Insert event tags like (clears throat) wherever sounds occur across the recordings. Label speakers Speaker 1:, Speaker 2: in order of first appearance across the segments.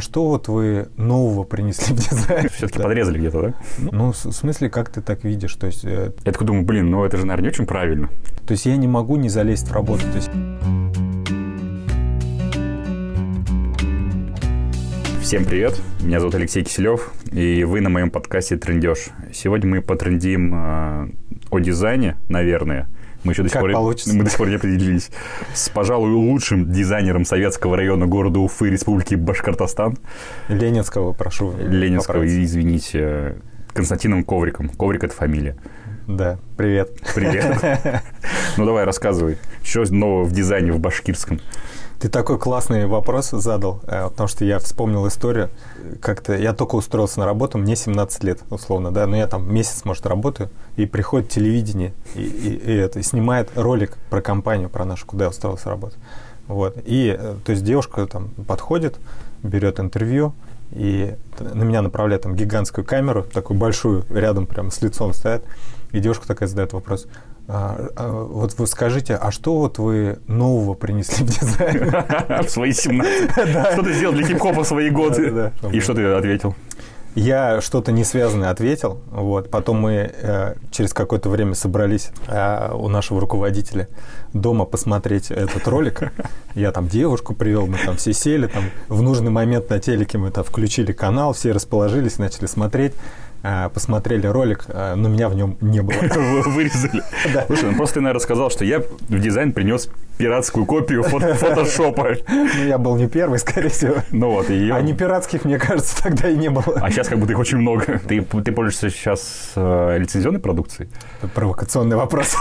Speaker 1: а что вот вы нового принесли в дизайн?
Speaker 2: Все-таки подрезали где-то, да?
Speaker 1: Ну, в смысле, как ты так видишь? То есть, э,
Speaker 2: Я такой думаю, блин, ну это же, наверное, не очень правильно.
Speaker 1: то есть я не могу не залезть в работу. То есть,
Speaker 2: Всем привет, меня зовут Алексей Киселев, и вы на моем подкасте «Трендеж». Сегодня мы потрендим э, о дизайне, наверное. Мы еще до сих, пор,
Speaker 1: получится.
Speaker 2: мы до сих пор не определились. С, пожалуй, лучшим дизайнером советского района города Уфы, Республики Башкортостан,
Speaker 1: Ленинского прошу.
Speaker 2: Ленинского,
Speaker 1: поправить.
Speaker 2: извините, Константином Ковриком. Коврик – это фамилия.
Speaker 1: Да, привет.
Speaker 2: Привет. (laughs) Ну давай, рассказывай, что нового в дизайне в башкирском?
Speaker 1: Ты такой классный вопрос задал, э, потому что я вспомнил историю. Как-то я только устроился на работу, мне 17 лет, условно, да, но я там месяц, может, работаю, и приходит телевидение и, и- и это, и снимает ролик про компанию, про нашу, куда я устроился работать. Вот. И, э, то есть, девушка там подходит, берет интервью, и на меня направляет там гигантскую камеру, такую большую, рядом прямо с лицом стоят, и девушка такая задает вопрос, «А, а, вот вы скажите, а что вот вы нового принесли в дизайн? (laughs)
Speaker 2: В свои 17. Что ты сделал для хип-хопа в свои годы? И что ты ответил?
Speaker 1: Я что-то несвязанное ответил. Вот. Потом мы э, через какое-то время собрались э, у нашего руководителя дома посмотреть этот ролик. Я там девушку привел, мы там все сели, там в нужный момент на телеке мы там включили канал, все расположились, начали смотреть. Э, посмотрели ролик, э, но меня в нем не было. (laughs)
Speaker 2: Вы- Вырезали. Слушай, ну просто ты, наверное, сказал, что я в дизайн принес пиратскую копию фото- фотошопа.
Speaker 1: Ну, я был не первый, скорее всего.
Speaker 2: Ну вот, и.
Speaker 1: А не пиратских, мне кажется, тогда и не было.
Speaker 2: А сейчас как будто их очень много. Ты, ты пользуешься сейчас э, лицензионной продукцией?
Speaker 1: Провокационный вопрос.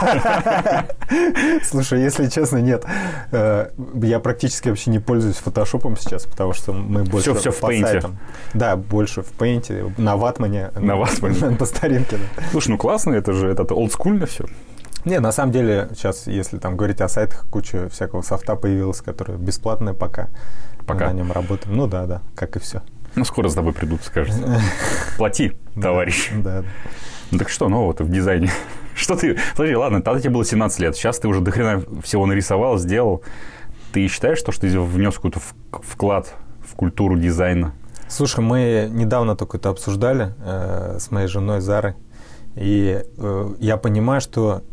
Speaker 1: Слушай, если честно, нет. Э, Я практически вообще не пользуюсь фотошопом сейчас, потому что мы больше
Speaker 2: всё в
Speaker 1: по
Speaker 2: Paint.
Speaker 1: сайтам. Да, больше в Paint, на ватмане.
Speaker 2: На ватмане. (laughs)
Speaker 1: По старинке.
Speaker 2: Слушай, ну классно, это же это олдскульно все.
Speaker 1: Не, на самом деле, сейчас, если там говорить о сайтах, куча всякого софта появилась, которая бесплатная пока.
Speaker 2: Пока?
Speaker 1: Мы на нем работаем. Ну да, да, как и все.
Speaker 2: Ну, скоро с тобой придут, скажут. Плати, (laughs) товарищ. (laughs)
Speaker 1: Да, да.
Speaker 2: Ну так что нового-то в дизайне? (laughs) Что ты... Подожди, ладно, тогда тебе было 17 лет. Сейчас ты уже до хрена всего нарисовал, сделал. Ты считаешь, то, что ты внес какой-то вклад в культуру дизайна?
Speaker 1: Слушай, мы недавно только это обсуждали э, с моей женой Зарой, и э, я понимаю, что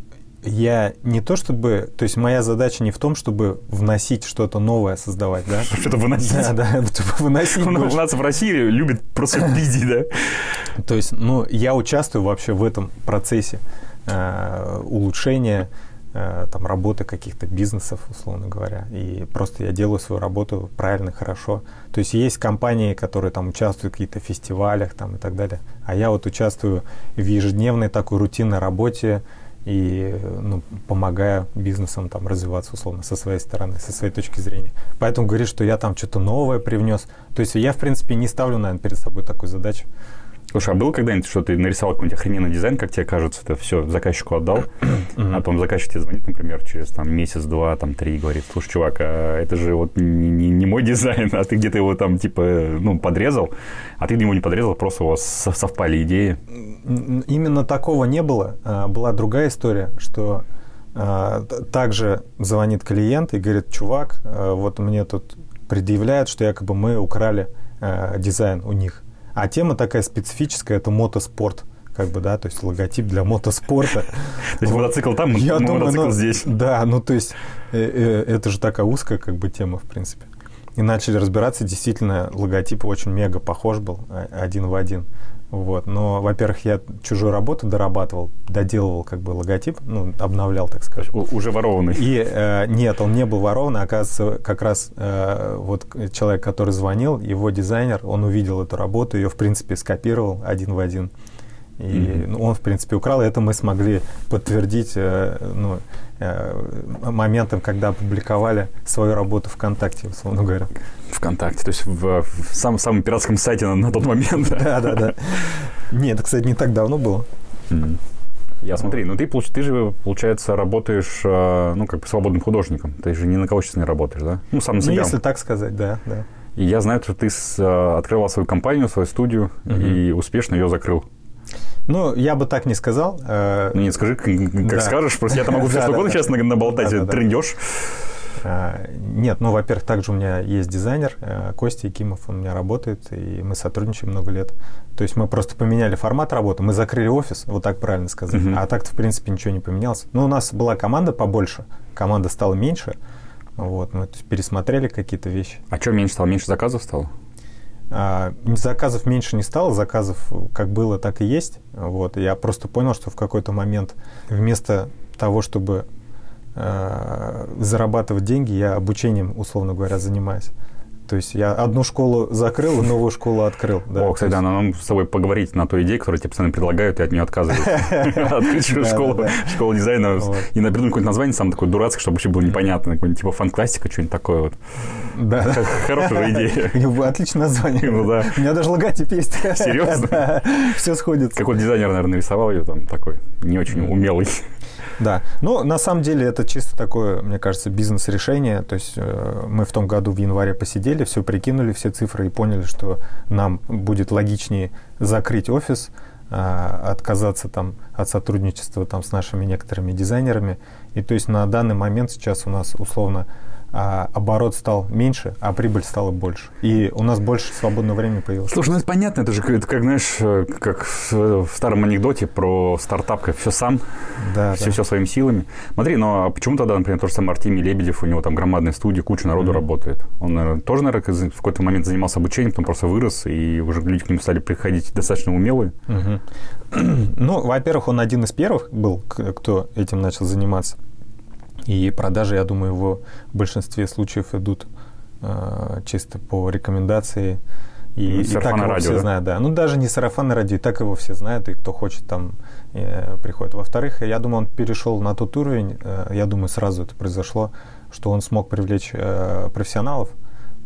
Speaker 1: я не то чтобы, то есть моя задача не в том, чтобы вносить что-то новое, создавать, да? (laughs)
Speaker 2: Что-то выносить.
Speaker 1: Да, да, чтобы выносить.
Speaker 2: Ну, У
Speaker 1: больше.
Speaker 2: нас в России любят просто (laughs) пиздить, да?
Speaker 1: То есть, ну, я участвую вообще в этом процессе э, улучшения э, там, работы каких-то бизнесов, условно говоря. И просто я делаю свою работу правильно, хорошо. То есть есть компании, которые там участвуют в каких-то фестивалях там, и так далее. А я вот участвую в ежедневной такой рутинной работе и ну, помогаю бизнесам там развиваться условно со своей стороны, со своей точки зрения. Поэтому говорит, что я там что-то новое привнес. То есть я, в принципе, не ставлю, наверное, перед собой такую задачу.
Speaker 2: Слушай, а было когда-нибудь, что ты нарисовал какой-нибудь охрененный дизайн, как тебе кажется, ты все заказчику отдал, а потом заказчик тебе звонит, например, через там месяц, два, там три, и говорит, слушай, чувак, а это же вот не, не- не мой дизайн, а ты где-то его там типа, ну, подрезал, а ты его не подрезал, просто у вас со- совпали идеи.
Speaker 1: Именно такого не было. А, Была другая история, что а, также звонит клиент и говорит, чувак, а, вот мне тут предъявляют, что якобы мы украли дизайн у них. А тема такая специфическая, это мотоспорт. Как бы, да, то есть логотип для мотоспорта.
Speaker 2: То есть мотоцикл там, мотоцикл
Speaker 1: ну,
Speaker 2: здесь.
Speaker 1: Да, ну то есть э, э, это же такая узкая как бы тема, в принципе. И начали разбираться, действительно, логотип очень мега похож был, э, один в один. Вот. Но, во-первых, я чужую работу дорабатывал, доделывал как бы логотип, ну, обновлял, так сказать.
Speaker 2: Уже ворованный.
Speaker 1: И э, нет, он не был ворован, а оказывается, как раз э, вот человек, который звонил, его дизайнер, он увидел эту работу, ее, в принципе, скопировал один в один. И ну, он, в принципе, украл, и это мы смогли подтвердить э, ну, э, моментом, когда опубликовали свою работу ВКонтакте, условно говоря.
Speaker 2: ВКонтакте, то есть в, в самом, самом пиратском сайте на, на тот момент.
Speaker 1: Да, да, да. Нет, это, кстати, не так давно было.
Speaker 2: Я смотри, ну ты, ты же, получается, работаешь, э, ну, как бы свободным художником. Ты же ни на кого сейчас не работаешь, да? Ну, сам на
Speaker 1: Ну,
Speaker 2: себя.
Speaker 1: если так сказать, да, да.
Speaker 2: И я знаю, что ты с- открывал свою компанию, свою студию
Speaker 1: Мгм.
Speaker 2: и успешно ее закрыл.
Speaker 1: Ну, я бы так не сказал. э,
Speaker 2: Ну, нет, скажи, как,
Speaker 1: Да.
Speaker 2: скажешь, просто я там могу все что угодно сейчас на- наболтать, трындешь.
Speaker 1: А, нет, ну, во-первых, также у меня есть дизайнер, э, Костя Якимов, он у меня работает, и мы сотрудничаем много лет. То есть мы просто поменяли формат работы, мы закрыли офис, вот так правильно сказать. Uh-huh. А так-то, в принципе, ничего не поменялось. Ну, у нас была команда побольше, команда стала меньше, вот, мы пересмотрели какие-то вещи.
Speaker 2: А что меньше стало? Меньше заказов стало?
Speaker 1: А, заказов меньше не стало, заказов как было, так и есть. Вот. Я просто понял, что в какой-то момент вместо того, чтобы э, зарабатывать деньги, я обучением, условно говоря, занимаюсь. То есть я одну школу закрыл, новую школу открыл.
Speaker 2: Да. О, кстати, да, нам с тобой поговорить на той идее, которую тебе постоянно предлагают, и от нее отказываешься. (laughs) Открыть школу, школу дизайна и придумать какое-нибудь название самое такое дурацкое, чтобы вообще было непонятно. Какое-нибудь типа фан-классика, что-нибудь такое вот.
Speaker 1: Да.
Speaker 2: Хорошая идея. (laughs)
Speaker 1: Отличное название.
Speaker 2: Ну да.
Speaker 1: У меня даже логотип есть.
Speaker 2: Серьезно? (laughs)
Speaker 1: Все сходится.
Speaker 2: Какой дизайнер, наверное, рисовал ее там такой, не очень умелый.
Speaker 1: Да, ну, на самом деле это чисто такое, мне кажется, бизнес-решение. То есть э, мы в том году в январе посидели, все прикинули, все цифры и поняли, что нам будет логичнее закрыть офис, э, отказаться там от сотрудничества там с нашими некоторыми дизайнерами. И то есть на данный момент сейчас у нас условно а оборот стал меньше, а прибыль стала больше. И у нас больше свободного времени появилось.
Speaker 2: Слушай, ну это понятно, это же это как, знаешь, э, как в, старом анекдоте про стартап, как все сам, да, все, да. все своими силами. Смотри, ну а почему тогда, например, тот же самый Артемий Лебедев, у него там громадная студия, куча народу mm-hmm. работает. Он, наверное, тоже, наверное, в какой-то момент занимался обучением, потом просто вырос, и уже люди к нему стали приходить достаточно умелые.
Speaker 1: Mm-hmm. (clears throat) Ну, во-первых, он один из первых был, кто этим начал заниматься. И продажи, я думаю, в большинстве случаев идут э, чисто по рекомендации. И, ну, и так его радио, все да? знают, да. Ну, даже не сарафанное радио, и так его все знают, и кто хочет там э, приходит. Во-вторых, я думаю, он перешел на тот уровень, э, я думаю, сразу это произошло, что он смог привлечь э, профессионалов.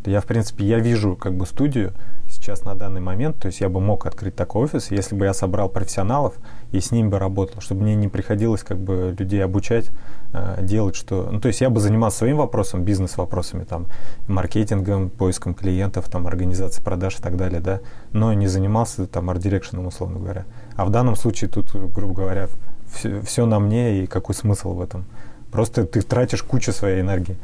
Speaker 1: Я, в принципе, я вижу как бы студию, сейчас на данный момент, то есть я бы мог открыть такой офис, если бы я собрал профессионалов и с ними бы работал, чтобы мне не приходилось как бы людей обучать, э, делать что... Ну, то есть я бы занимался своим вопросом, бизнес-вопросами, там, маркетингом, поиском клиентов, там, организацией продаж и так далее, да, но не занимался там арт-дирекшеном, условно говоря. А в данном случае тут, грубо говоря, все, все на мне, и какой смысл в этом? Просто ты тратишь кучу своей энергии.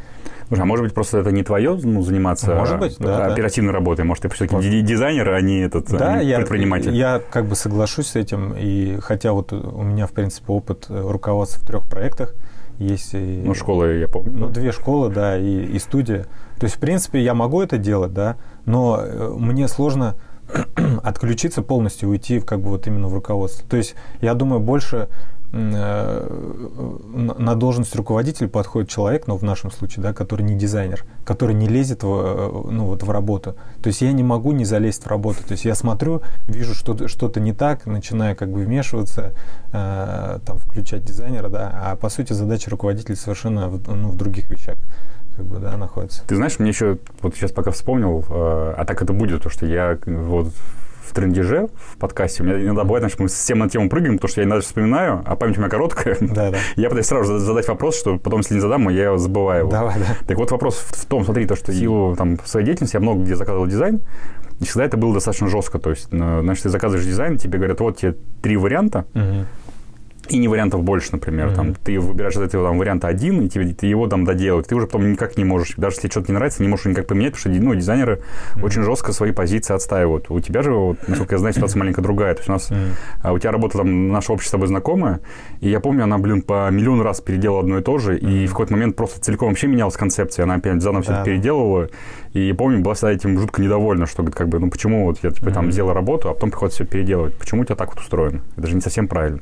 Speaker 2: Слушай, а может быть, просто это не твое, ну, заниматься
Speaker 1: может быть, да,
Speaker 2: оперативной да. работой? Может, ты все-таки дизайнер, а не этот
Speaker 1: да,
Speaker 2: а не
Speaker 1: я,
Speaker 2: предприниматель?
Speaker 1: Я как бы соглашусь с этим, и хотя вот у меня, в принципе, опыт руководства в трех проектах, есть и,
Speaker 2: ну, школы, я помню.
Speaker 1: Ну, две школы, да, и, и студия. То есть, в принципе, я могу это делать, да, но э, мне сложно (clears throat) отключиться полностью, уйти как бы вот именно в руководство. То есть, я думаю, больше Э, на должность руководителя подходит человек, но ну, в нашем случае, да, который не дизайнер, который не лезет в, э, ну, вот в работу. То есть я не могу не залезть в работу. То есть я смотрю, вижу что-то, что-то не так, начинаю как бы вмешиваться, э, там, включать дизайнера, да, а по сути задача руководителя совершенно в, ну, в других вещах как бы, да, находится.
Speaker 2: Ты знаешь, мне еще, вот сейчас пока вспомнил, э, а так это будет, то, что я вот в трендеже, в подкасте. У меня иногда бывает, значит, мы с тем на тему прыгаем, потому что я иногда вспоминаю, а память у меня короткая. Да, да. (laughs) Я пытаюсь сразу задать вопрос, что потом, если не задам, я его забываю. Его.
Speaker 1: Давай, да.
Speaker 2: Так вот вопрос в том, смотри, то, что силу там, своей деятельности я много где заказывал дизайн, и всегда это было достаточно жестко. То есть, значит, ты заказываешь дизайн, тебе говорят, вот тебе три варианта, угу и не вариантов больше, например. Mm-hmm. Там, ты выбираешь из этого там, варианта один, и тебе, ты его там доделать. Ты уже потом никак не можешь, даже если что-то не нравится, не можешь никак поменять, потому что ну, дизайнеры mm-hmm. очень жестко свои позиции отстаивают. У тебя же, вот, насколько я знаю, ситуация маленько другая. То есть у нас, mm-hmm. у тебя работа там, наше общество с тобой знакомая, и я помню, она, блин, по миллион раз переделала одно и то же, mm-hmm. и в какой-то момент просто целиком вообще менялась концепция, она опять заново все это переделывала. И я помню, была всегда этим жутко недовольна, что, как бы, ну почему вот я типа, mm-hmm. там сделал работу, а потом приходится все переделывать. Почему у тебя так вот устроено? Это же не совсем правильно.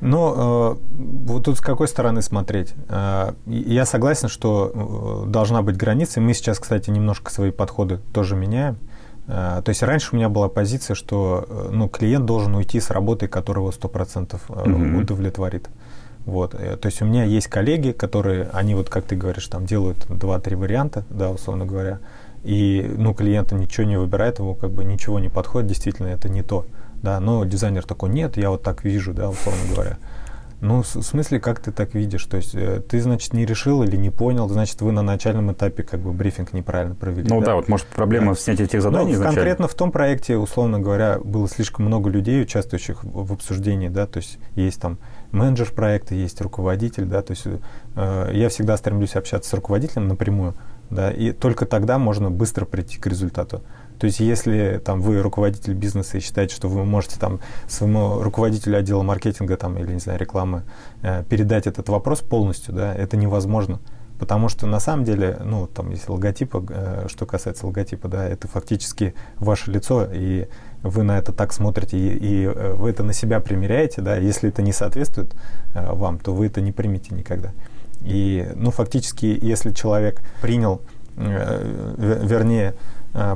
Speaker 1: Но э, вот тут с какой стороны смотреть? Э, я согласен, что э, должна быть граница, мы сейчас, кстати, немножко свои подходы тоже меняем. То есть раньше у меня была позиция, что ну, клиент должен уйти с работы, которого 100% mm-hmm. удовлетворит. Вот. То есть у меня есть коллеги, которые, они вот, как ты говоришь, там делают 2-3 варианта, да, условно говоря, и, ну, клиент ничего не выбирает, ему как бы ничего не подходит, действительно, это не то да, но дизайнер такой, нет, я вот так вижу, да, условно говоря. Ну, в смысле, как ты так видишь? То есть э, ты, значит, не решил или не понял, значит, вы на начальном этапе как бы брифинг неправильно провели.
Speaker 2: Ну да, да вот может проблема да. в снятии тех заданий
Speaker 1: ну, Конкретно в том проекте, условно говоря, было слишком много людей, участвующих в, в обсуждении, да, то есть есть там менеджер проекта, есть руководитель, да, то есть э, я всегда стремлюсь общаться с руководителем напрямую, да, и только тогда можно быстро прийти к результату. То есть если там вы руководитель бизнеса и считаете, что вы можете там своему руководителю отдела маркетинга там или не знаю рекламы э, передать этот вопрос полностью, да, это невозможно. Потому что на самом деле, ну, там, если логотипа, э, что касается логотипа, да, это фактически ваше лицо, и вы на это так смотрите, и, и э, вы это на себя примеряете, да, если это не соответствует э, вам, то вы это не примите никогда. И, ну, фактически, если человек принял, э, вернее,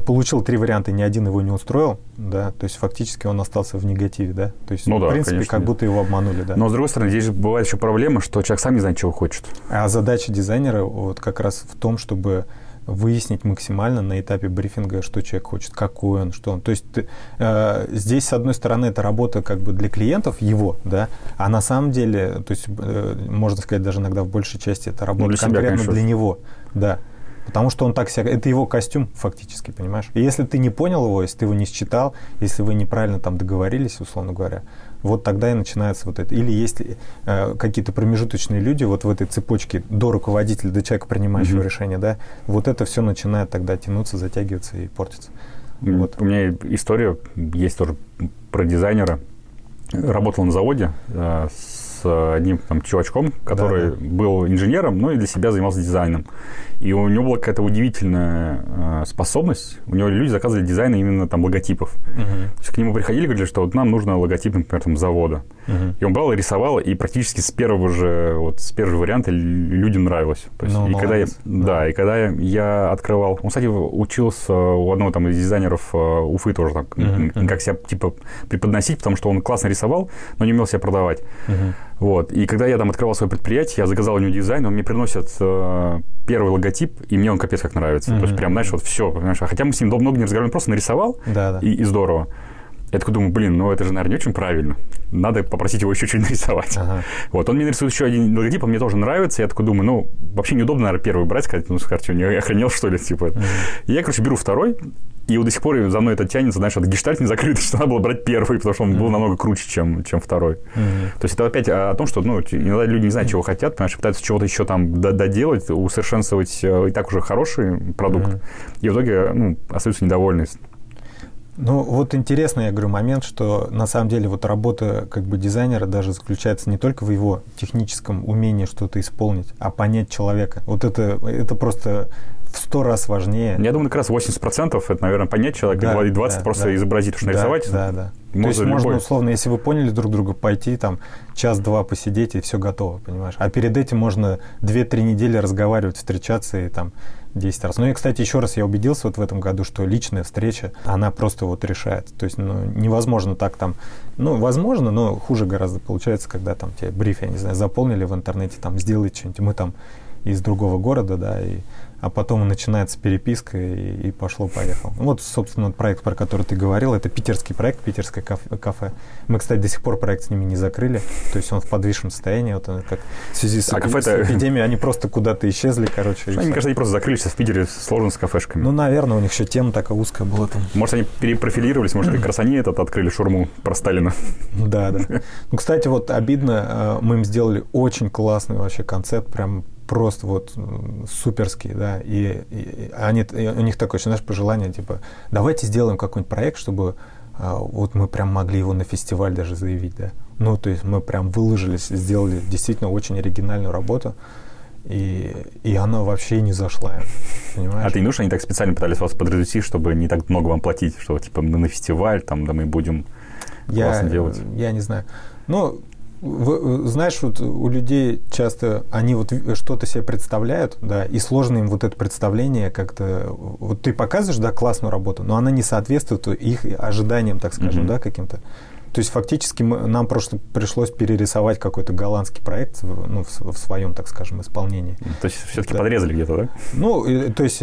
Speaker 1: получил три варианта, ни один его не устроил, да, то есть фактически он остался в негативе, да, то есть, ну, в да, принципе, конечно, как будто его обманули, да.
Speaker 2: Но, с другой стороны, здесь же бывает еще проблема, что человек сам не знает, чего хочет.
Speaker 1: А задача дизайнера вот как раз в том, чтобы выяснить максимально на этапе брифинга, что человек хочет, какой он, что он. То есть ты, э, здесь, с одной стороны, это работа как бы для клиентов его, да, а на самом деле, то есть, э, можно сказать, даже иногда в большей части это работа ну, для конкретно себя, для него, да. Потому что он так себя... Это его костюм фактически, понимаешь? И если ты не понял его, если ты его не считал, если вы неправильно там договорились, условно говоря, вот тогда и начинается вот это. Или есть э, какие-то промежуточные люди вот в этой цепочке до руководителя, до человека, принимающего mm-hmm. решение, да, вот это все начинает тогда тянуться, затягиваться и портиться.
Speaker 2: Mm-hmm. Вот. У меня история есть тоже про дизайнера. Работал на заводе э, с одним там чувачком, который да, да. был инженером, но и для себя занимался дизайном. И у него была какая-то удивительная э, способность. У него люди заказывали дизайн именно там логотипов. Uh-huh. То есть к нему приходили, говорили, что вот нам нужно логотип, например, там, завода. Uh-huh. И он брал и рисовал, и практически с первого же, вот с первого варианта людям нравилось. То есть, ну, и когда я, да. да, и когда я открывал... Он, кстати, учился у одного там из дизайнеров э, Уфы тоже так, uh-huh. как себя типа преподносить, потому что он классно рисовал, но не умел себя продавать. Uh-huh. Вот. И когда я там открывал свое предприятие, я заказал у него дизайн, он мне приносит э, первый логотип, и мне он капец как нравится. Mm-hmm. То есть прям, знаешь, вот все, понимаешь, а хотя мы с ним много не разговаривали, он просто нарисовал, да, да. И, и здорово. Я такой думаю, блин, ну это же, наверное, не очень правильно. Надо попросить его еще что-нибудь нарисовать. Ага. Вот, он мне нарисует еще один логотип, он мне тоже нравится. Я такой думаю, ну, вообще неудобно, наверное, первый брать, сказать, ну, сказать, что, не охренел, что ли, типа. Ага. И я, короче, беру второй, и вот до сих пор за мной это тянется, знаешь, это гештальт не закрытый, (laughs) что надо было брать первый, потому что он mm-hmm. был намного круче, чем, чем второй. Mm-hmm. То есть это опять о том, что ну, иногда люди не знают, чего хотят, понимаешь, пытаются чего-то еще там доделать, усовершенствовать э, и так уже хороший продукт, mm-hmm. и в итоге ну, остаются недовольны.
Speaker 1: Ну, вот интересный, я говорю, момент, что на самом деле вот работа как бы дизайнера даже заключается не только в его техническом умении что-то исполнить, а понять человека. Вот это, это просто в сто раз важнее.
Speaker 2: Я думаю, как раз 80% это, наверное, понять человека, да, и 20% да, просто да. изобразить, что нарисовать.
Speaker 1: Да, да. То есть любой. можно, условно, если вы поняли друг друга, пойти там час-два посидеть, и все готово, понимаешь? А перед этим можно 2-3 недели разговаривать, встречаться и там 10 раз. Ну и, кстати, еще раз я убедился вот в этом году, что личная встреча, она просто вот решает. То есть ну, невозможно так там, ну, возможно, но хуже гораздо получается, когда там тебе бриф, я не знаю, заполнили в интернете, там, сделать что-нибудь, мы там из другого города, да, и а потом начинается переписка и, и пошло-поехало. Вот, собственно, проект, про который ты говорил, это питерский проект, питерское кафе, кафе. Мы, кстати, до сих пор проект с ними не закрыли, то есть он в подвижном состоянии, вот он как в связи с, а с эпидемией, они просто куда-то исчезли, короче.
Speaker 2: Мне кажется, они просто закрылись в Питере, сложно с кафешками.
Speaker 1: Ну, наверное, у них еще тема такая узкая была там.
Speaker 2: Может, они перепрофилировались, может, как раз они этот открыли шурму про Сталина.
Speaker 1: Да, да. (laughs) Ну, кстати, вот обидно, э, мы им сделали очень классный вообще концепт, прям просто вот суперские, да, и, и они, и у них такое, знаешь, пожелание, типа, давайте сделаем какой-нибудь проект, чтобы а, вот мы прям могли его на фестиваль даже заявить, да. Ну, то есть мы прям выложились, сделали действительно очень оригинальную работу, и, и она вообще не зашла,
Speaker 2: понимаешь? А ты не думаешь, они так специально пытались вас подразумить, чтобы не так много вам платить, что типа мы на фестиваль, там, да мы будем классно
Speaker 1: я,
Speaker 2: делать?
Speaker 1: Я не знаю. Ну, знаешь, вот у людей часто они вот что-то себе представляют, да, и сложно им вот это представление как-то... Вот ты показываешь, да, классную работу, но она не соответствует их ожиданиям, так скажем, mm-hmm. да, каким-то. То есть фактически мы, нам просто пришлось перерисовать какой-то голландский проект ну, в, в своем, так скажем, исполнении.
Speaker 2: То есть все-таки да. подрезали где-то, да?
Speaker 1: Ну, и, то есть,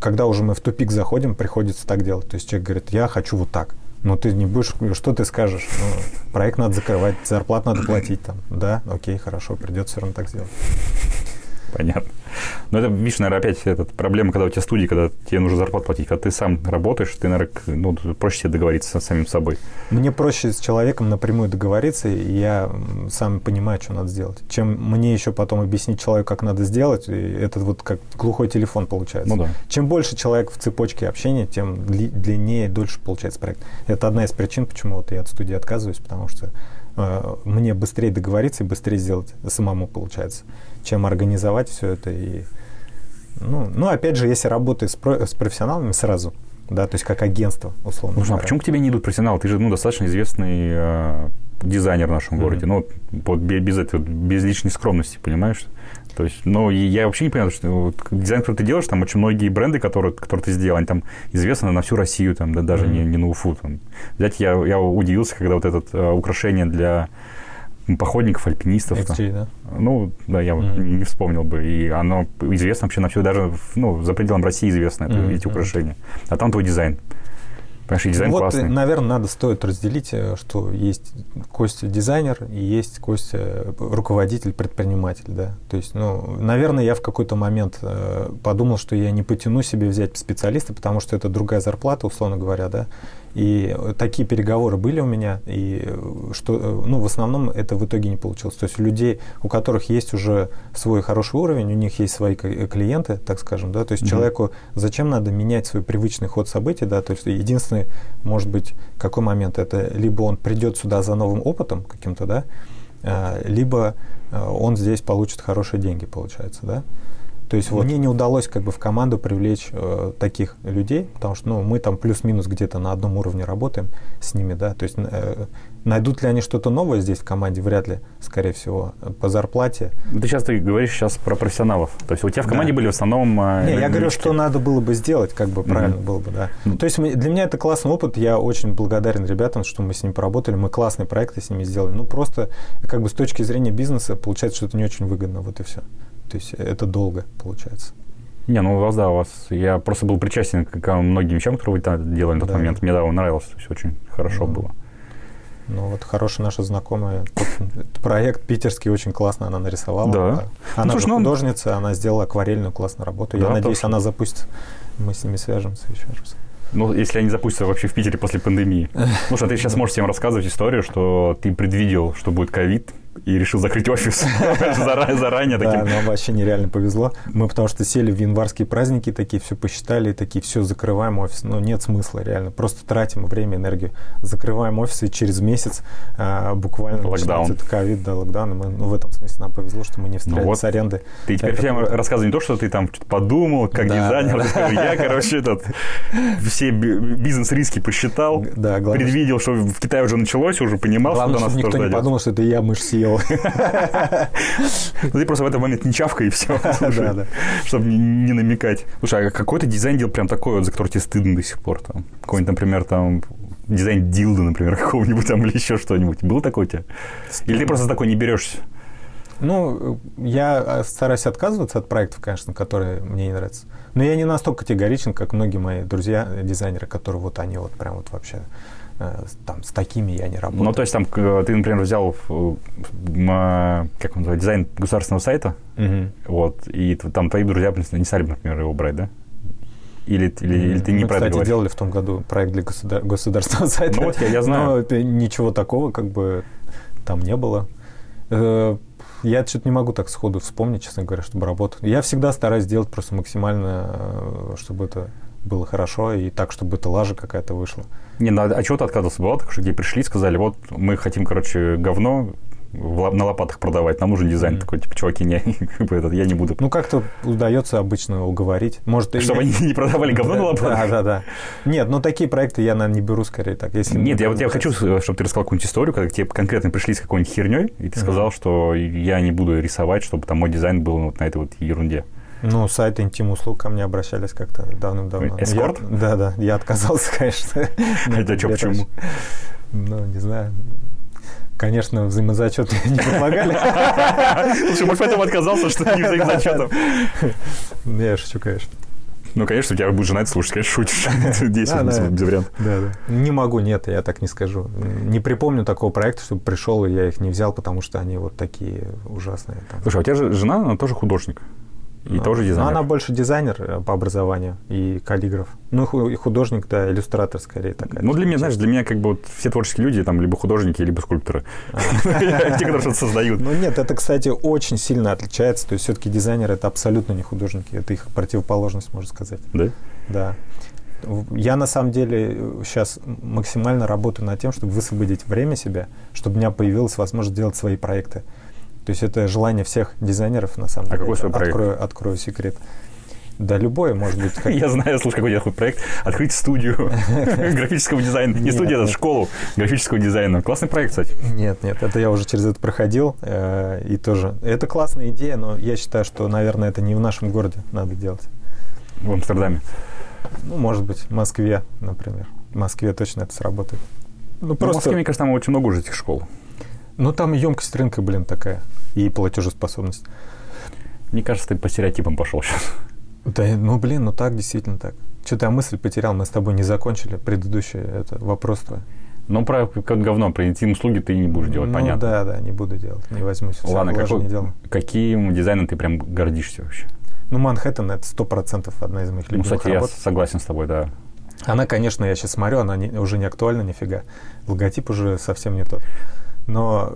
Speaker 1: когда уже мы в тупик заходим, приходится так делать. То есть человек говорит, я хочу вот так Ну, ты не будешь, что ты скажешь? Ну, проект надо закрывать, зарплату надо платить там. Да, окей, хорошо, придется все равно так сделать.
Speaker 2: Понятно. Но это, видишь, наверное, опять эта проблема, когда у тебя студии, когда тебе нужно зарплату платить. Когда ты сам работаешь, ты, наверное, ну, проще себе договориться с самим собой.
Speaker 1: Мне проще с человеком напрямую договориться, и я сам понимаю, что надо сделать. Чем мне еще потом объяснить человеку, как надо сделать, это вот как глухой телефон получается.
Speaker 2: Ну да.
Speaker 1: Чем больше человек в цепочке общения, тем длиннее и дольше получается проект. Это одна из причин, почему вот я от студии отказываюсь, потому что э, мне быстрее договориться и быстрее сделать самому получается чем организовать все это. И, ну, ну, опять же, если работать с, про, с профессионалами сразу, да, то есть как агентство, условно.
Speaker 2: Ну, а почему к тебе не идут профессионалы? Ты же ну, достаточно известный э, дизайнер в нашем mm-hmm. городе. Ну, вот, без, этого, без лишней скромности, понимаешь? То есть, ну, я вообще не понимаю, что вот, дизайн, который ты делаешь, там очень многие бренды, которые, которые ты сделал, они там известны на всю Россию, там, да, даже mm-hmm. не, не на Уфу. Там. Взять, я, я удивился, когда вот это э, украшение для походников, альпинистов.
Speaker 1: XG, да?
Speaker 2: Ну, да, я mm-hmm. не вспомнил бы. И оно известно вообще на все, даже ну, за пределом России известно mm-hmm. эти украшения. А там твой дизайн.
Speaker 1: Понимаешь, дизайн вот, классный. наверное, надо стоит разделить, э, что есть Костя дизайнер и есть Костя руководитель, предприниматель, да. То есть, ну, наверное, я в какой-то момент э, подумал, что я не потяну себе взять специалиста, потому что это другая зарплата, условно говоря, да. И такие переговоры были у меня, и что, ну, в основном это в итоге не получилось. То есть людей, у которых есть уже свой хороший уровень, у них есть свои клиенты, так скажем, да, то есть mm-hmm. человеку зачем надо менять свой привычный ход событий, да, то есть единственный, может быть, какой момент, это либо он придет сюда за новым опытом каким-то, да, а, либо а, он здесь получит хорошие деньги, получается, да. То есть вот мне не удалось как бы в команду привлечь э, таких людей, потому что ну, мы там плюс-минус где-то на одном уровне работаем с ними, да. То есть э, найдут ли они что-то новое здесь в команде, вряд ли, скорее всего, по зарплате.
Speaker 2: Ты сейчас ты говоришь сейчас про профессионалов. То есть у тебя в команде да. были в основном...
Speaker 1: Э, не, я говорю, что надо было бы сделать, как бы правильно mm-hmm. было бы, да. Mm-hmm. То есть для меня это классный опыт, я очень благодарен ребятам, что мы с ними поработали, мы классные проекты с ними сделали. Ну просто как бы с точки зрения бизнеса получается, что это не очень выгодно, вот и все. То есть это долго получается.
Speaker 2: Не, ну у вас, да, у вас... Я просто был причастен к многим вещам, которые вы делали на тот да. момент. Мне, да, то есть очень хорошо mm. было.
Speaker 1: Ну вот хорошая наша знакомая, проект питерский очень классно она нарисовала.
Speaker 2: Да.
Speaker 1: Она ну, слушай, ну, художница, она сделала акварельную классную работу. Да, Я надеюсь, точно. она запустит. Мы с ними свяжемся еще раз.
Speaker 2: Ну, если они запустятся вообще в Питере после пандемии. (laughs) Ну что, ты сейчас можешь всем рассказывать историю, что ты предвидел, что будет ковид, и решил закрыть офис (laughs) заранее.
Speaker 1: Да, нам вообще нереально повезло. Мы потому что сели в январские праздники, такие все посчитали, такие все, закрываем офис. Ну, нет смысла реально. Просто тратим время, энергию. Закрываем офис, и через месяц а, буквально
Speaker 2: локдаун.
Speaker 1: Ковид, да, локдаун. Мы, ну, в этом смысле нам повезло, что мы не ну, вот. с аренды.
Speaker 2: Ты теперь всем рассказывай не то, что ты там подумал, как дизайнер. Я, короче, этот, все бизнес-риски посчитал, предвидел, что в Китае уже началось, уже понимал, что
Speaker 1: до нас никто не подумал, что это я мышь съел делал.
Speaker 2: Ну, ты просто в этот момент не чавкай и все, (laughs) чтобы не намекать. Слушай, а какой то дизайн делал прям такой, за который тебе стыдно до сих пор? Какой-нибудь, например, там дизайн дилда, например, (laughs) какого-нибудь там или еще что-нибудь. Было такое у тебя? Или ты просто такой не берешься?
Speaker 1: Ну, я стараюсь отказываться от проектов, конечно, которые мне не нравятся. Но я не настолько категоричен, как многие мои друзья, дизайнеры, которые вот они вот прям вот вообще Э, там, с такими я не работаю.
Speaker 2: Ну, то есть там ты, например, взял, как он называется, дизайн государственного сайта, угу. вот, и там твои друзья не стали, например, его брать, да? Или, или, или ты не Мы,
Speaker 1: кстати,
Speaker 2: говоришь?
Speaker 1: делали в том году проект для государ- государственного (laughs) сайта.
Speaker 2: Ну, вот я, я знаю.
Speaker 1: Но ничего такого как бы там не было. Я что-то не могу так сходу вспомнить, честно говоря, чтобы работать. Я всегда стараюсь делать просто максимально, э, чтобы это было хорошо и так, чтобы это лажа какая-то вышла.
Speaker 2: Не, ну, а чего ты отказывался? Бывало так, что где пришли, сказали, вот мы хотим, короче, говно на лопатах продавать, нам нужен дизайн mm-hmm. такой, типа, чуваки, не, (laughs) этот, я не буду.
Speaker 1: Ну, как-то удается обычно уговорить. Может,
Speaker 2: Чтобы они (laughs) не продавали говно на лопатах?
Speaker 1: Да, да, да. Нет, ну, такие проекты я, наверное, не беру скорее так. Если
Speaker 2: Нет, я вот я хочу, чтобы ты рассказал какую-нибудь историю, когда к тебе конкретно пришли с какой-нибудь херней, и ты сказал, что я не буду рисовать, чтобы там мой дизайн был вот на этой вот ерунде.
Speaker 1: Ну, сайт интим-услуг ко мне обращались как-то давным-давно.
Speaker 2: Эскорт?
Speaker 1: Я, да, да, я отказался, (laughs) конечно.
Speaker 2: Это что, почему?
Speaker 1: Ну, не знаю. Конечно, взаимозачет не предлагали.
Speaker 2: Слушай, может, поэтому отказался, что не взаимозачетом?
Speaker 1: Я шучу, конечно.
Speaker 2: Ну, конечно, у тебя будет жена это слушать, конечно, шутишь. 10
Speaker 1: да.
Speaker 2: без вариантов.
Speaker 1: Да, да. Не могу, нет, я так не скажу. Не припомню такого проекта, чтобы пришел, и я их не взял, потому что они вот такие ужасные. Там.
Speaker 2: Слушай, а у тебя же жена, она тоже художник. И
Speaker 1: Ну,
Speaker 2: тоже дизайнер.
Speaker 1: она больше дизайнер э, по образованию и каллиграф. Ну, и художник, да, иллюстратор скорее такая.
Speaker 2: Ну, для меня, знаешь, для меня как бы вот все творческие люди, там, либо художники, либо скульпторы. (laughs) Те, которые что-то создают.
Speaker 1: Ну нет, это, кстати, очень сильно отличается. То есть все-таки дизайнеры это абсолютно не художники, это их противоположность, можно сказать.
Speaker 2: Да?
Speaker 1: Да. Я на самом деле сейчас максимально работаю над тем, чтобы высвободить время себе, чтобы у меня появилась возможность делать свои проекты. То есть это желание всех дизайнеров, на самом
Speaker 2: А
Speaker 1: деле.
Speaker 2: какой свой проект?
Speaker 1: Открою, открою секрет. Да, любой, может быть. как- (laughs)
Speaker 2: Я знаю, слушай, какой такой проект. Открыть студию (laughs) графического дизайна. Не студию, а школу графического дизайна. Классный проект, кстати.
Speaker 1: Нет, нет, это я уже через это проходил, э, и тоже. Это классная идея, но я считаю, что, наверное, это не в нашем городе надо делать.
Speaker 2: В Амстердаме.
Speaker 1: Ну, может быть, в Москве, например. В Москве точно это сработает. Ну,
Speaker 2: Ну, В
Speaker 1: просто...
Speaker 2: Москве, мне кажется, там очень много уже этих школ.
Speaker 1: Ну, там емкость рынка, блин, такая. И платежеспособность.
Speaker 2: Мне кажется, ты по стереотипам пошел сейчас.
Speaker 1: Да, ну, блин, ну так, действительно так. Что-то я мысль потерял, мы с тобой не закончили предыдущий это вопрос твой.
Speaker 2: Ну, про как говно, про интим-услуги ты не будешь делать,
Speaker 1: ну,
Speaker 2: понятно.
Speaker 1: да, да, не буду делать, не возьмусь.
Speaker 2: Ладно, какой,
Speaker 1: не делаю.
Speaker 2: каким дизайном ты прям гордишься вообще?
Speaker 1: Ну, Манхэттен это сто процентов одна из моих
Speaker 2: Ну,
Speaker 1: любимых
Speaker 2: кстати, я
Speaker 1: работ.
Speaker 2: согласен с тобой, да.
Speaker 1: Она, конечно, я сейчас смотрю, она не- уже не актуальна нифига. Логотип уже совсем не тот. Но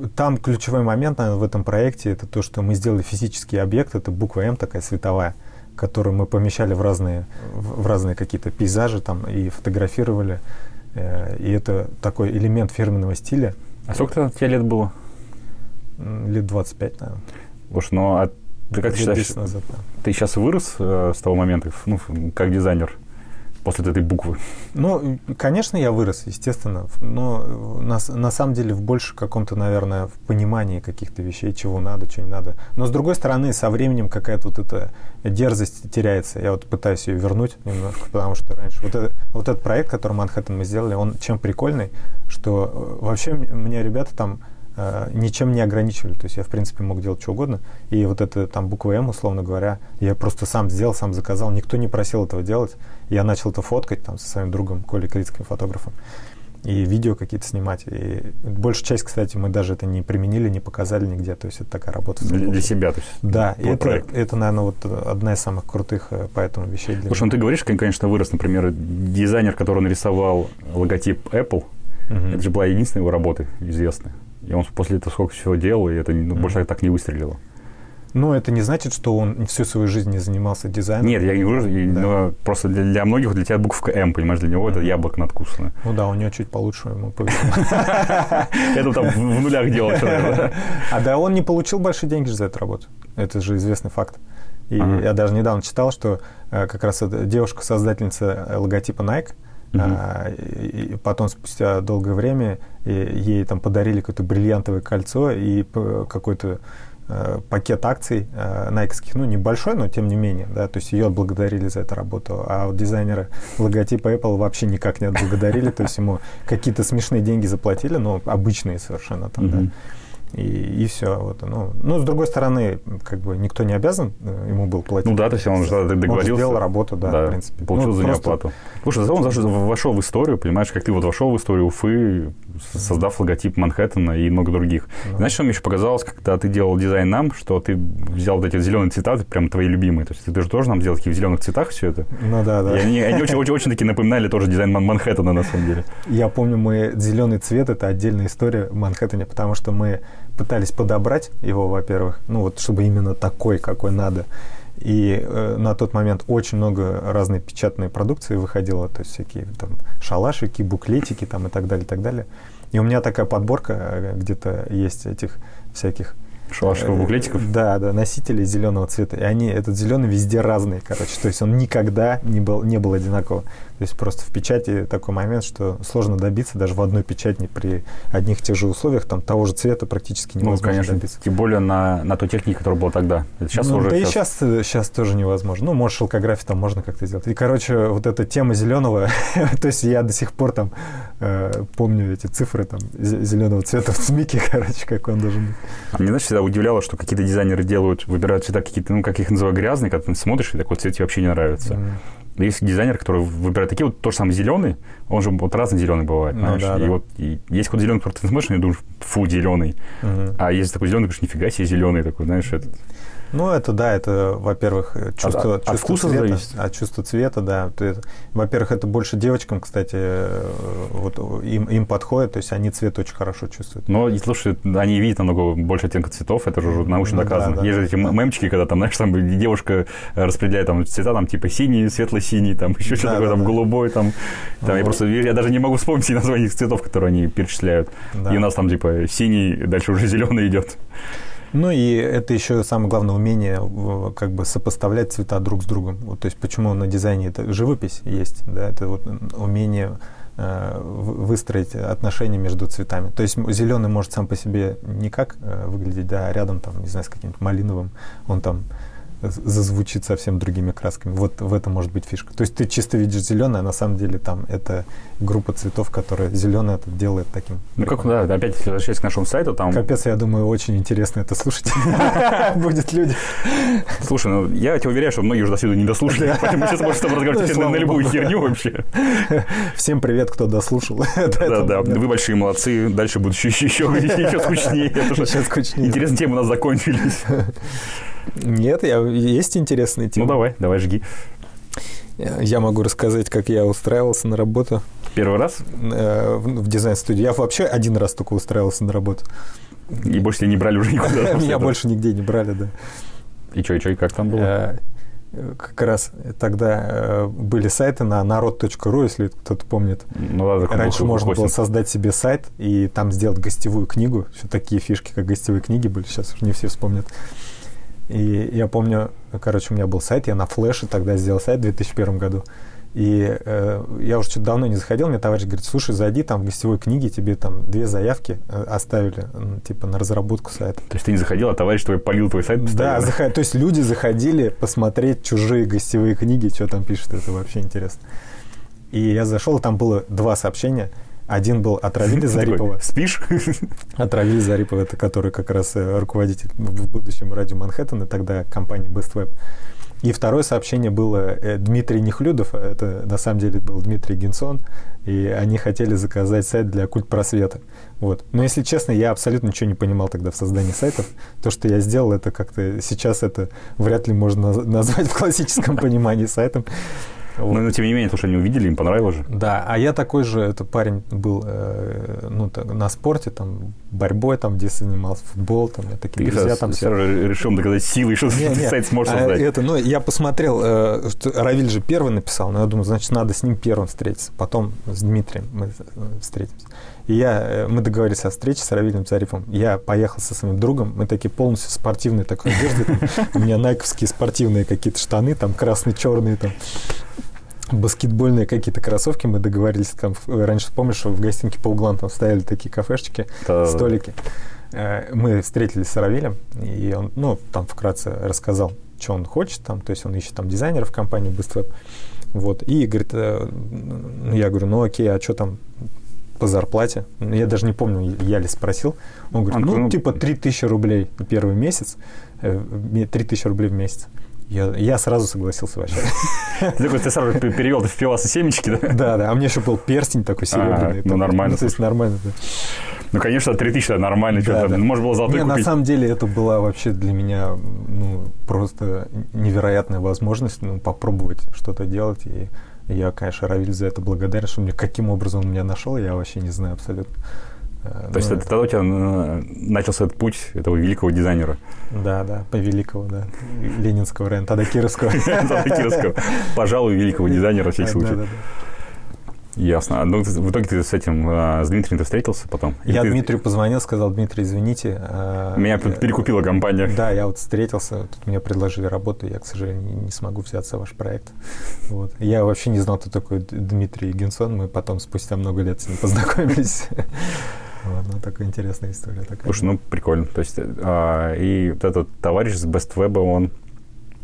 Speaker 1: э, э, там ключевой момент наверное, в этом проекте это то, что мы сделали физический объект, это буква М такая световая, которую мы помещали в разные, в разные какие-то пейзажи там и фотографировали. Э, И это такой элемент фирменного стиля.
Speaker 2: А сколько тебе лет было?
Speaker 1: Лет 25, наверное.
Speaker 2: Слушай, ну, а ты как
Speaker 1: Лет
Speaker 2: считаешь,
Speaker 1: 10 назад, да.
Speaker 2: ты сейчас вырос э, с того момента, ну, как дизайнер, после этой буквы?
Speaker 1: Ну, конечно, я вырос, естественно, но э, на, на самом деле в больше каком-то, наверное, в понимании каких-то вещей, чего надо, чего не надо. Но с другой стороны, со временем какая-то вот эта дерзость теряется. Я вот пытаюсь ее вернуть немножко, потому что раньше вот, это- вот этот проект, который Манхэттен мы сделали, он чем прикольный, что э, вообще м- меня ребята там ничем не ограничивали. То есть я, в принципе, мог делать что угодно. И вот это там буква М, условно говоря, я просто сам сделал, сам заказал. Никто не просил этого делать. Я начал это фоткать там со своим другом Колей Крицким, фотографом. И видео какие-то снимать. И большую часть, кстати, мы даже это не применили, не показали нигде. То есть это такая работа.
Speaker 2: Для, для себя, то есть.
Speaker 1: Да, и это,
Speaker 2: проект.
Speaker 1: это, наверное, вот э, одна из самых крутых э, поэтому вещей для
Speaker 2: Слушай, ну
Speaker 1: меня.
Speaker 2: ты говоришь, кон- конечно, вырос, например, дизайнер, который нарисовал логотип Apple,
Speaker 1: Мгм.
Speaker 2: это же была единственная его работа известная. И он после этого сколько всего делал, и это ну, больше так не выстрелило.
Speaker 1: Но это не значит, что он всю свою жизнь не занимался дизайном.
Speaker 2: Нет, я не говорю,
Speaker 1: Да.
Speaker 2: но просто для, для многих, для тебя буковка М, понимаешь, для него это
Speaker 1: Мгм.
Speaker 2: яблоко надкусанное.
Speaker 1: Ну да, у него чуть получше ему повезло. (laughs)
Speaker 2: Это там в нулях делал.
Speaker 1: А да, он не получил большие деньги за эту работу. Это же известный факт. И я даже недавно читал, что э, как раз девушка-создательница э, логотипа Nike,
Speaker 2: Мгм.
Speaker 1: а, и, потом спустя долгое время и ей там подарили какое-то бриллиантовое кольцо и какой-то э, пакет акций э, найковских, ну, небольшой, но тем не менее, да, то есть ее отблагодарили за эту работу, а вот дизайнеры логотипа Apple вообще никак не отблагодарили, то есть ему какие-то смешные деньги заплатили, но обычные совершенно там, да. И, и все. Вот, ну, ну, с другой стороны, как бы никто не обязан э, ему был платить.
Speaker 2: Ну да, то есть он же договорился.
Speaker 1: Он сделал работу, да, в принципе.
Speaker 2: Получил
Speaker 1: Ну,
Speaker 2: за нее
Speaker 1: просто-
Speaker 2: оплату. Слушай, зато он заш- вошел в историю, понимаешь, как ты вот вошел в историю Уфы, создав логотип Манхэттена и много других.
Speaker 1: Ну.
Speaker 2: Знаешь, что мне еще показалось, когда ты делал дизайн нам, что ты взял вот эти зеленые цвета, прям твои любимые. То есть ты же тоже нам делал такие в зеленых цветах все это.
Speaker 1: Ну да, да.
Speaker 2: И они, они очень, очень, очень таки напоминали тоже дизайн Ман- Манхэттена на самом деле.
Speaker 1: Я помню, мы зеленый цвет это отдельная история в Манхэттене, потому что мы пытались подобрать его, во-первых, ну вот чтобы именно такой, какой надо. И э, на тот момент очень много разной печатной продукции выходило, то есть всякие там шалашики, буклетики там и так далее, и так далее. И у меня такая подборка э, где-то есть этих всяких
Speaker 2: Шалашиков,
Speaker 1: Э,
Speaker 2: буклетиков.
Speaker 1: Да, да, носители зеленого цвета. И они, этот зеленый везде разный, короче. То есть он никогда не был, не был одинаковым. То есть просто в печати такой момент, что сложно добиться даже в одной печати при одних и тех же условиях, там того же цвета практически
Speaker 2: Ну,
Speaker 1: невозможно
Speaker 2: конечно,
Speaker 1: добиться.
Speaker 2: тем более на, на той технике, которая была тогда. Это сейчас
Speaker 1: Ну,
Speaker 2: уже...
Speaker 1: да и
Speaker 2: сейчас-
Speaker 1: сейчас, сейчас тоже невозможно. Ну, может, шелкографию там можно как-то сделать. И, короче, вот эта тема зеленого, (laughs) то есть я до сих пор там э, помню эти цифры там зеленого цвета в цмике, (laughs) короче, как он должен быть.
Speaker 2: А мне, знаешь, всегда удивляло, что какие-то дизайнеры делают, выбирают цвета какие-то, ну, как их называют, грязные, когда ты смотришь, и такой цвет тебе вообще не нравится. Mm. Есть дизайнер, который выбирает такие вот, то же самое зеленый, он же вот разный зеленый бывает, ну, знаешь. Да, и да. вот и есть какой-то зеленый, который ты смотришь, и думаешь, фу, зеленый. Угу. А есть такой зеленый, говоришь, нифига себе зеленый такой, знаешь, этот.
Speaker 1: Ну, это да, это, во-первых, чувство,
Speaker 2: от, чувство от вкуса
Speaker 1: цвета,
Speaker 2: зависит.
Speaker 1: От чувства цвета, да. Во-первых, это больше девочкам, кстати, э, вот им, им подходит, то есть они цвет очень хорошо чувствуют.
Speaker 2: Но, слушай, они видят намного больше оттенка цветов, это уже научно доказано. Да, да, Есть же эти мемчики, когда там, знаешь, там девушка распределяет там цвета, там типа синий, светло-синий, там еще да, что-то да, такое, да. там голубой, там. там я просто, я даже не могу вспомнить названия цветов, которые они перечисляют. Да. И у нас там типа синий, дальше уже зеленый идет.
Speaker 1: Ну и это еще самое главное умение как бы сопоставлять цвета друг с другом. Вот, то есть почему на дизайне это живопись есть, да, это вот умение э, выстроить отношения между цветами. То есть зеленый может сам по себе никак э, выглядеть, да, а рядом там, не знаю, с каким-то малиновым, он там зазвучит совсем другими красками. Вот в этом может быть фишка. То есть ты чисто видишь зеленое, а на самом деле там это группа цветов, которая зеленое это делает таким.
Speaker 2: Ну как, да, опять возвращаясь к нашему сайту, там...
Speaker 1: Капец, я думаю, очень интересно это слушать (laughs) будет люди.
Speaker 2: Слушай, ну я тебя уверяю, что многие уже до сюда не дослушали, поэтому сейчас можешь там разговаривать на любую херню вообще.
Speaker 1: Всем привет, кто дослушал. (laughs)
Speaker 2: Да, да, вы большие молодцы, дальше будет еще, еще, (laughs) еще скучнее. Сейчас скучнее. Интересные темы у нас закончились.
Speaker 1: Нет, я, есть интересные темы.
Speaker 2: Ну, давай, давай, жги.
Speaker 1: Я могу рассказать, как я устраивался на работу.
Speaker 2: Первый раз?
Speaker 1: Э, в, дизайн-студии. Я вообще один раз только устраивался на работу.
Speaker 2: И больше тебя не брали уже никуда? (laughs)
Speaker 1: Меня больше нигде не брали, да.
Speaker 2: И что, и что, и как там было?
Speaker 1: Э, как раз тогда э, были сайты на народ.ру, если кто-то помнит. Ну, да, Раньше можно было создать себе сайт и там сделать гостевую книгу. Еще такие фишки, как гостевые книги были, сейчас уже не все вспомнят. И я помню, короче, у меня был сайт, я на флеше тогда сделал сайт в 2001 году. И э, я уже что-то давно не заходил, мне товарищ говорит, слушай, зайди, там в гостевой книге тебе там две заявки э, оставили, типа, на разработку сайта.
Speaker 2: То есть ты не заходил, а товарищ твой полил твой сайт?
Speaker 1: Постоянно. Да, заход... то есть люди заходили посмотреть чужие гостевые книги, что там пишут, это вообще интересно. И я зашел, там было два сообщения – один был отравили (laughs) Зарипова.
Speaker 2: Спишь? (laughs)
Speaker 1: Отравили Зарипова, это который как раз э, руководитель в будущем радио Манхэттена, тогда компании Best Web. И второе сообщение было э, Дмитрий Нехлюдов, а это на самом деле был Дмитрий Гинсон, и они хотели заказать сайт для культ просвета. Вот. Но если честно, я абсолютно ничего не понимал тогда в создании сайтов. То, что я сделал, это как-то сейчас это вряд ли можно назвать (laughs) в классическом понимании сайтом.
Speaker 2: Вот. Но, но тем не менее, что они увидели, им понравилось же.
Speaker 1: Да, а я такой же, это парень был э, ну, так, на спорте, там, борьбой, там, где занимался, футбол, там, я такие
Speaker 2: Ты друзья там. Все решил доказать силой, что не, ты сайт сможешь а создать.
Speaker 1: Это, ну, я посмотрел, э, что Равиль же первый написал, но я думаю, значит, надо с ним первым встретиться, потом с Дмитрием мы э, встретимся. И я, э, мы договорились о встрече с Равилем Зарифом. Я поехал со своим другом, мы такие полностью спортивные такой одежды. У меня найковские спортивные какие-то штаны, там красные-черные, там баскетбольные какие-то кроссовки, мы договорились, там, раньше помнишь, что в гостинке по углам там стояли такие кафешечки, да, столики. Э, мы встретились с Равилем, и он, ну, там вкратце рассказал, что он хочет, там, то есть он ищет там дизайнеров в компании BestWeb, вот, и говорит, э, ну, я говорю, ну окей, а что там по зарплате? Я даже не помню, я ли спросил. Он говорит, ну, ну типа 3000 рублей первый месяц, 3000 э, рублей в месяц. Я, я сразу согласился вообще. (laughs)
Speaker 2: Ты такой, ты сразу перевел, ты впивался семечки, да?
Speaker 1: Да, да, а мне еще был перстень такой серебряный.
Speaker 2: Ну, нормально.
Speaker 1: То есть нормально, да.
Speaker 2: Ну, конечно, 3000 это нормально, что то Может было золотой
Speaker 1: купить. на самом деле это была вообще для меня ну, просто невероятная возможность ну, попробовать что-то делать. И я, конечно, Равиль за это благодарен, что мне каким образом он меня нашел, я вообще не знаю абсолютно.
Speaker 2: То есть ну, это тогда у тебя э, начался этот путь этого великого дизайнера?
Speaker 1: Да, да, по великого, да. Ленинского района, тогда Кировского. (laughs)
Speaker 2: Тогда Кировского. Пожалуй, великого дизайнера, в всякий случай. Ясно. А ну, в итоге ты с этим, а, с Дмитрием ты встретился потом?
Speaker 1: Я
Speaker 2: ты...
Speaker 1: Дмитрию позвонил, сказал, Дмитрий, извините.
Speaker 2: А, Меня я, перекупила компания.
Speaker 1: Да, я вот встретился, тут мне предложили работу, я, к сожалению, не смогу взяться в ваш проект. Вот. Я вообще не знал, кто такой Дмитрий Генсон, мы потом спустя много лет с ним (laughs) познакомились. Вот, ну, такая интересная история. Такая.
Speaker 2: Слушай, ну, прикольно. То есть, а, и вот этот товарищ с Web, он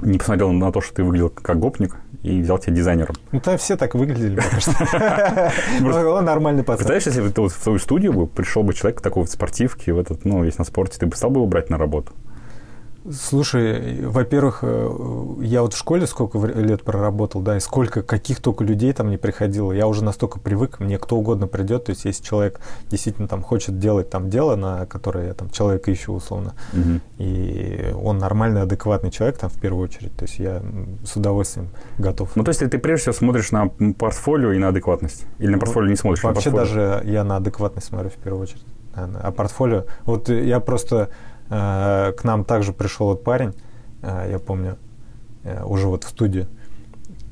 Speaker 2: не посмотрел на то, что ты выглядел как гопник, и взял тебя дизайнером.
Speaker 1: Ну, там все так выглядели, что. (laughs) Он нормальный пацан.
Speaker 2: Представляешь, если бы ты в твою студию пришел бы человек такой в спортивке, в этот, ну, весь на спорте, ты бы стал бы его брать на работу?
Speaker 1: Слушай, во-первых, э, я вот в школе сколько лет проработал, да, и сколько каких только людей там не приходило. Я уже настолько привык, мне кто угодно придет. То есть, если человек действительно там хочет делать там дело, на которое я там человека ищу условно, угу. и он нормальный, адекватный человек там в первую очередь, то есть я с удовольствием готов.
Speaker 2: Ну, то есть ты прежде всего смотришь на портфолио и на адекватность? Или на портфолио не смотришь?
Speaker 1: Вообще даже я на адекватность смотрю в первую очередь. А портфолио... Вот я просто к нам также пришел вот парень, э, я помню, э, уже вот в студию.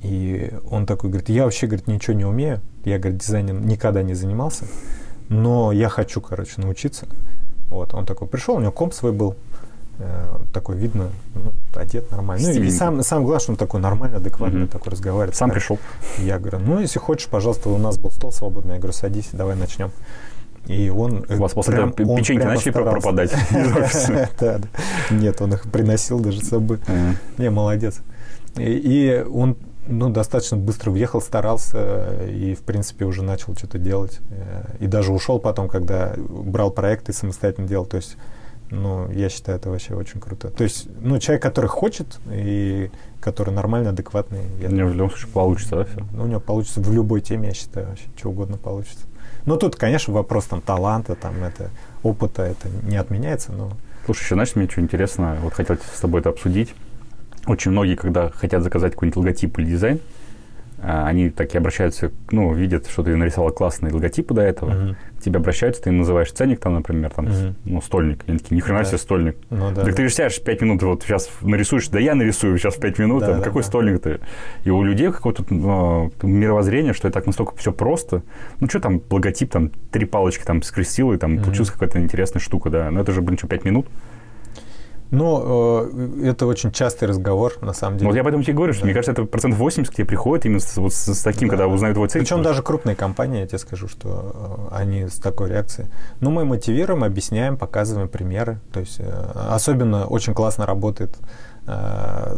Speaker 1: И он такой говорит, я вообще, говорит, ничего не умею. Я, говорит, дизайнером никогда не занимался, но я хочу, короче, научиться. Вот, он такой пришел, у него комп свой был, такой видно, ну, одет нормально. Ну, и сам, главное, что он такой нормальный, адекватный, mm-hmm. такой разговаривает.
Speaker 2: Сам пришел.
Speaker 1: Я говорю, ну, если хочешь, пожалуйста, у нас был стол свободный. Я говорю, садись, давай начнем. И он
Speaker 2: У вас после прям, этого печеньки начали старался. пропадать (laughs)
Speaker 1: Да, да. Нет, он их приносил даже с собой. Не, молодец. И он ну, достаточно быстро въехал, старался и, в принципе, уже начал что-то делать. И даже ушел потом, когда брал проекты самостоятельно делал. То есть, ну, я считаю, это вообще очень круто. То есть, ну, человек, который хочет и который нормально, адекватный.
Speaker 2: Я у него в любом случае получится, да, все?
Speaker 1: Ну, у него получится в любой теме, я считаю, вообще, что угодно получится. Ну, тут, конечно, вопрос там таланта, там это, опыта, это не отменяется, но...
Speaker 2: Слушай, еще, знаешь, мне что интересно, вот хотел с тобой это обсудить. Очень многие, когда хотят заказать какой-нибудь логотип или дизайн, они так и обращаются, ну, видят, что ты нарисовал классные логотипы до этого, uh-huh. к тебе обращаются, ты называешь ценник там, например, там, uh-huh. ну, стольник. Они такие, ни хрена да. себе стольник. Ну, да, так да. ты же сядешь 5 минут, вот сейчас нарисуешь, да я нарисую сейчас в 5 минут, да, там, да, какой да. стольник ты? И у людей какое-то ну, мировоззрение, что это так настолько все просто. Ну, что там, логотип, там, три палочки там скрестил, и там uh-huh. получилась какая-то интересная штука, да. Но это же, блин, что, 5 минут?
Speaker 1: Ну, это очень частый разговор, на самом деле.
Speaker 2: Вот я поэтому тебе говорю, что да. мне кажется, это процентов 80 к тебе приходит именно с, вот с, таким, да. когда узнают его цель.
Speaker 1: Причем даже крупные компании, я тебе скажу, что э, они с такой реакцией. Ну, мы мотивируем, объясняем, показываем примеры. То есть э, особенно очень классно работает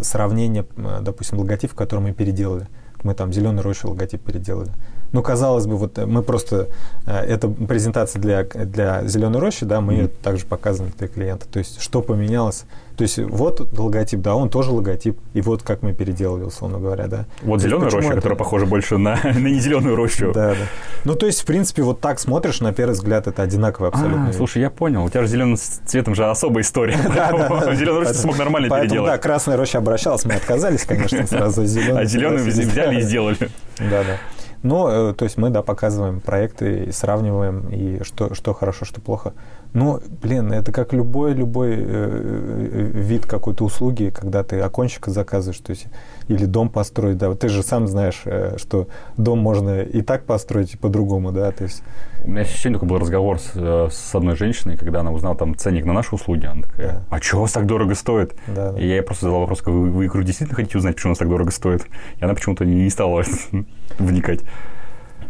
Speaker 1: сравнение, допустим, логотип, который мы переделали. Мы там зеленый рощу логотип переделали. Ну, казалось бы, вот мы просто... Это презентация для, для зеленой рощи, да, мы mm-hmm. ее также показываем для клиента. То есть, что поменялось. То есть, вот логотип, да, он тоже логотип. И вот как мы переделали, условно говоря, да.
Speaker 2: Вот зеленая роща, это... которая похожа больше на, (laughs) на не зеленую рощу.
Speaker 1: Да, да. Ну, то есть, в принципе, вот так смотришь, на первый взгляд, это одинаково абсолютно.
Speaker 2: А, слушай, я понял. У тебя же зеленым цветом же особая история. (laughs) Зеленую рощу смог нормально переделать.
Speaker 1: Да, красная роща обращалась, мы отказались, конечно, сразу. (laughs)
Speaker 2: А зеленую взяли и сделали.
Speaker 1: Да, да. Ну, то есть мы, да, показываем проекты сравниваем, и что, что хорошо, что плохо. Ну, блин, это как любой любой э, э, вид какой-то услуги, когда ты окончика заказываешь, то есть или дом построить, да, ты же сам знаешь, э, что дом можно и так построить, и по-другому, да, то есть.
Speaker 2: У меня сегодня такой был разговор с, э, с одной женщиной, когда она узнала там ценник на наши услуги, она такая, да. а чего у вас так дорого стоит? Да, да. И я ей просто задал вопрос, вы, вы, действительно хотите узнать, почему у нас так дорого стоит? И она почему-то не стала (laughs) вникать.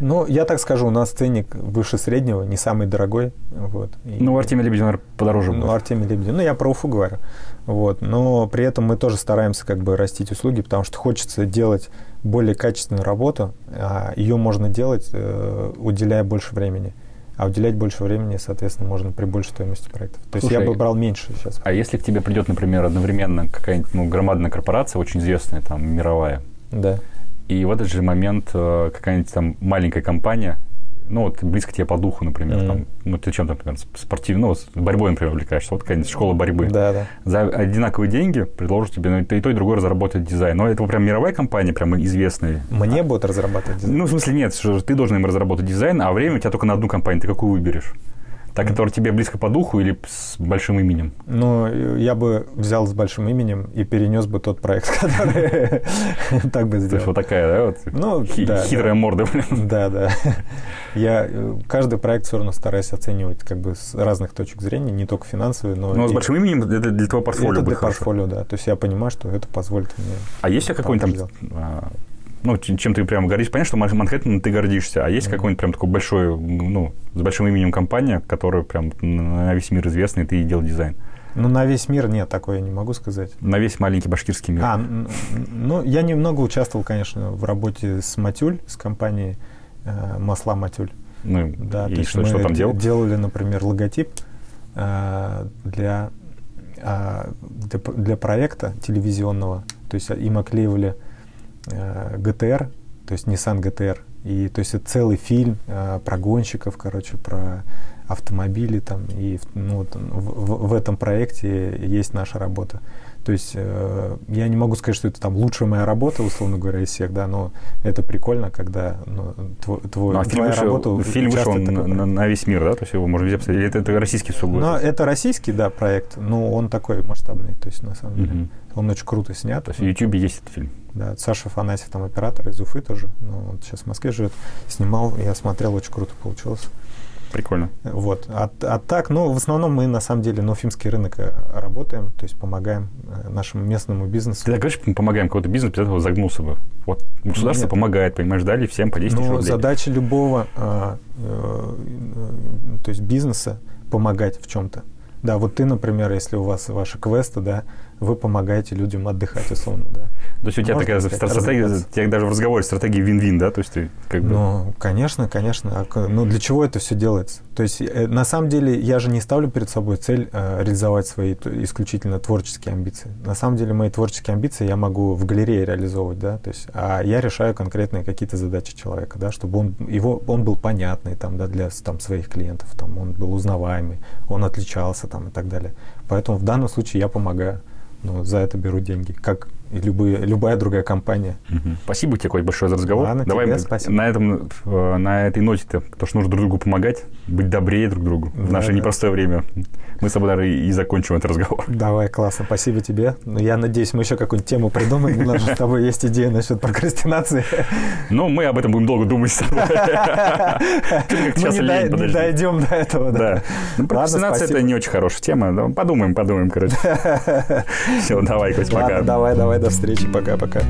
Speaker 1: Ну, я так скажу, у нас ценник выше среднего, не самый дорогой. Вот.
Speaker 2: И, ну, Артемий Лебедев, наверное, подороже
Speaker 1: Ну, Артемий Лебедев. Ну, я про Уфу говорю. Вот. Но при этом мы тоже стараемся как бы растить услуги, потому что хочется делать более качественную работу. А ее можно делать, э, уделяя больше времени. А уделять больше времени, соответственно, можно при большей стоимости проектов. То Слушай, есть я бы брал меньше сейчас.
Speaker 2: А если к тебе придет, например, одновременно какая-нибудь ну, громадная корпорация, очень известная, там, мировая,
Speaker 1: да
Speaker 2: и в этот же момент э, какая-нибудь там маленькая компания, ну, вот близко тебе по духу, например, mm-hmm. там, ну, ты чем-то, например, спортивным, ну, с борьбой, например, увлекаешься, вот какая-нибудь школа борьбы.
Speaker 1: Да, да.
Speaker 2: За одинаковые деньги предложат тебе ну, и то, и другое разработать дизайн. Но это прям мировая компания, прям известная.
Speaker 1: Мне а, будут разрабатывать
Speaker 2: дизайн? Ну, в смысле, нет, ты должен им разработать дизайн, а время у тебя только на одну компанию, ты какую выберешь? Та, которая тебе близко по духу или с большим именем?
Speaker 1: Ну, я бы взял с большим именем и перенес бы тот проект, (laughs) который (laughs) так бы сделал. То есть
Speaker 2: вот такая, да, ну, хитрая морда, блин.
Speaker 1: Да, да. Я э, каждый проект все равно стараюсь оценивать как бы с разных точек зрения, не только финансовые, но...
Speaker 2: Но с большим именем это для твоего портфолио
Speaker 1: Это для портфолио, да. То есть я понимаю, что это позволит мне...
Speaker 2: А есть ли какой-нибудь там ну, чем ты прям гордишься. Понятно, что Манхэттен ты гордишься, а есть mm-hmm. какой-нибудь прям такой большой, ну, с большим именем компания, которая прям на весь мир известна, и ты делал дизайн?
Speaker 1: Ну, на весь мир нет, такое я не могу сказать.
Speaker 2: На весь маленький башкирский мир.
Speaker 1: А, ну, я немного участвовал, конечно, в работе с Матюль, с компанией э, Масла Матюль.
Speaker 2: Ну, да, и что, что там делал?
Speaker 1: делали, например, логотип э, для, э, для, для проекта телевизионного. То есть им оклеивали э, GTR, то есть Nissan GTR. И то есть это целый фильм э, про гонщиков, короче, про автомобили там. И ну, вот, в, в этом проекте есть наша работа. То есть э, я не могу сказать, что это там лучшая моя работа, условно говоря, из всех, да, но это прикольно, когда ну, твой, твой,
Speaker 2: ну, а фильм вышел, работа Фильм вышел на, на весь мир, да? То есть его можно везде посмотреть. Это, это российский сугубо?
Speaker 1: Ну, это российский, да, проект, но он такой масштабный, то есть на самом деле. Угу. Он очень круто снят.
Speaker 2: То есть в YouTube есть этот фильм?
Speaker 1: Да, Саша Фанасьев, там оператор из Уфы тоже, но вот сейчас в Москве живет, снимал, я смотрел, очень круто получилось.
Speaker 2: Прикольно.
Speaker 1: Вот. А, а так, ну, в основном мы, на самом деле, на уфимский рынок э, работаем, то есть помогаем э, нашему местному бизнесу.
Speaker 2: Ты так говоришь, мы помогаем какой-то бизнес, без этого загнулся бы. Вот государство Нет. помогает, понимаешь, дали всем по 10
Speaker 1: ну,
Speaker 2: рублей.
Speaker 1: задача любого, а, э, э, то есть бизнеса помогать в чем-то. Да, вот ты, например, если у вас ваши квесты, да, вы помогаете людям отдыхать, условно, да.
Speaker 2: То есть у тебя Можно такая стратегия, у тебя даже в разговоре стратегия вин-вин, да? То есть ты как бы...
Speaker 1: Ну, конечно, конечно. А ну, для чего это все делается? То есть, э, на самом деле, я же не ставлю перед собой цель э, реализовать свои исключительно творческие амбиции. На самом деле, мои творческие амбиции я могу в галерее реализовывать, да, то есть, а я решаю конкретные какие-то задачи человека, да, чтобы он, его, он был понятный там, да, для там, своих клиентов, там, он был узнаваемый, он отличался там и так далее. Поэтому в данном случае я помогаю но за это беру деньги, как и любые, любая другая компания.
Speaker 2: Угу. Спасибо тебе, Коль, большое за разговор.
Speaker 1: Ладно,
Speaker 2: Давай
Speaker 1: тебе спасибо.
Speaker 2: на, этом, э, на этой ноте-то, потому что нужно друг другу помогать, быть добрее друг другу да, в наше да. непростое время. Мы с тобой даже и закончим этот разговор. (laughs)
Speaker 1: Давай, классно, спасибо тебе. Ну, я надеюсь, мы еще какую-нибудь тему придумаем. У нас же с тобой есть идея насчет прокрастинации.
Speaker 2: Ну, мы об этом будем долго думать с тобой. (laughs)
Speaker 1: Мы не дойдем до этого, да.
Speaker 2: Ну, прокрастинация – это не очень хорошая тема. Подумаем, подумаем, короче. (laughs) Все, давай, Кость, пока.
Speaker 1: Давай, Давай, до встречи, пока-пока.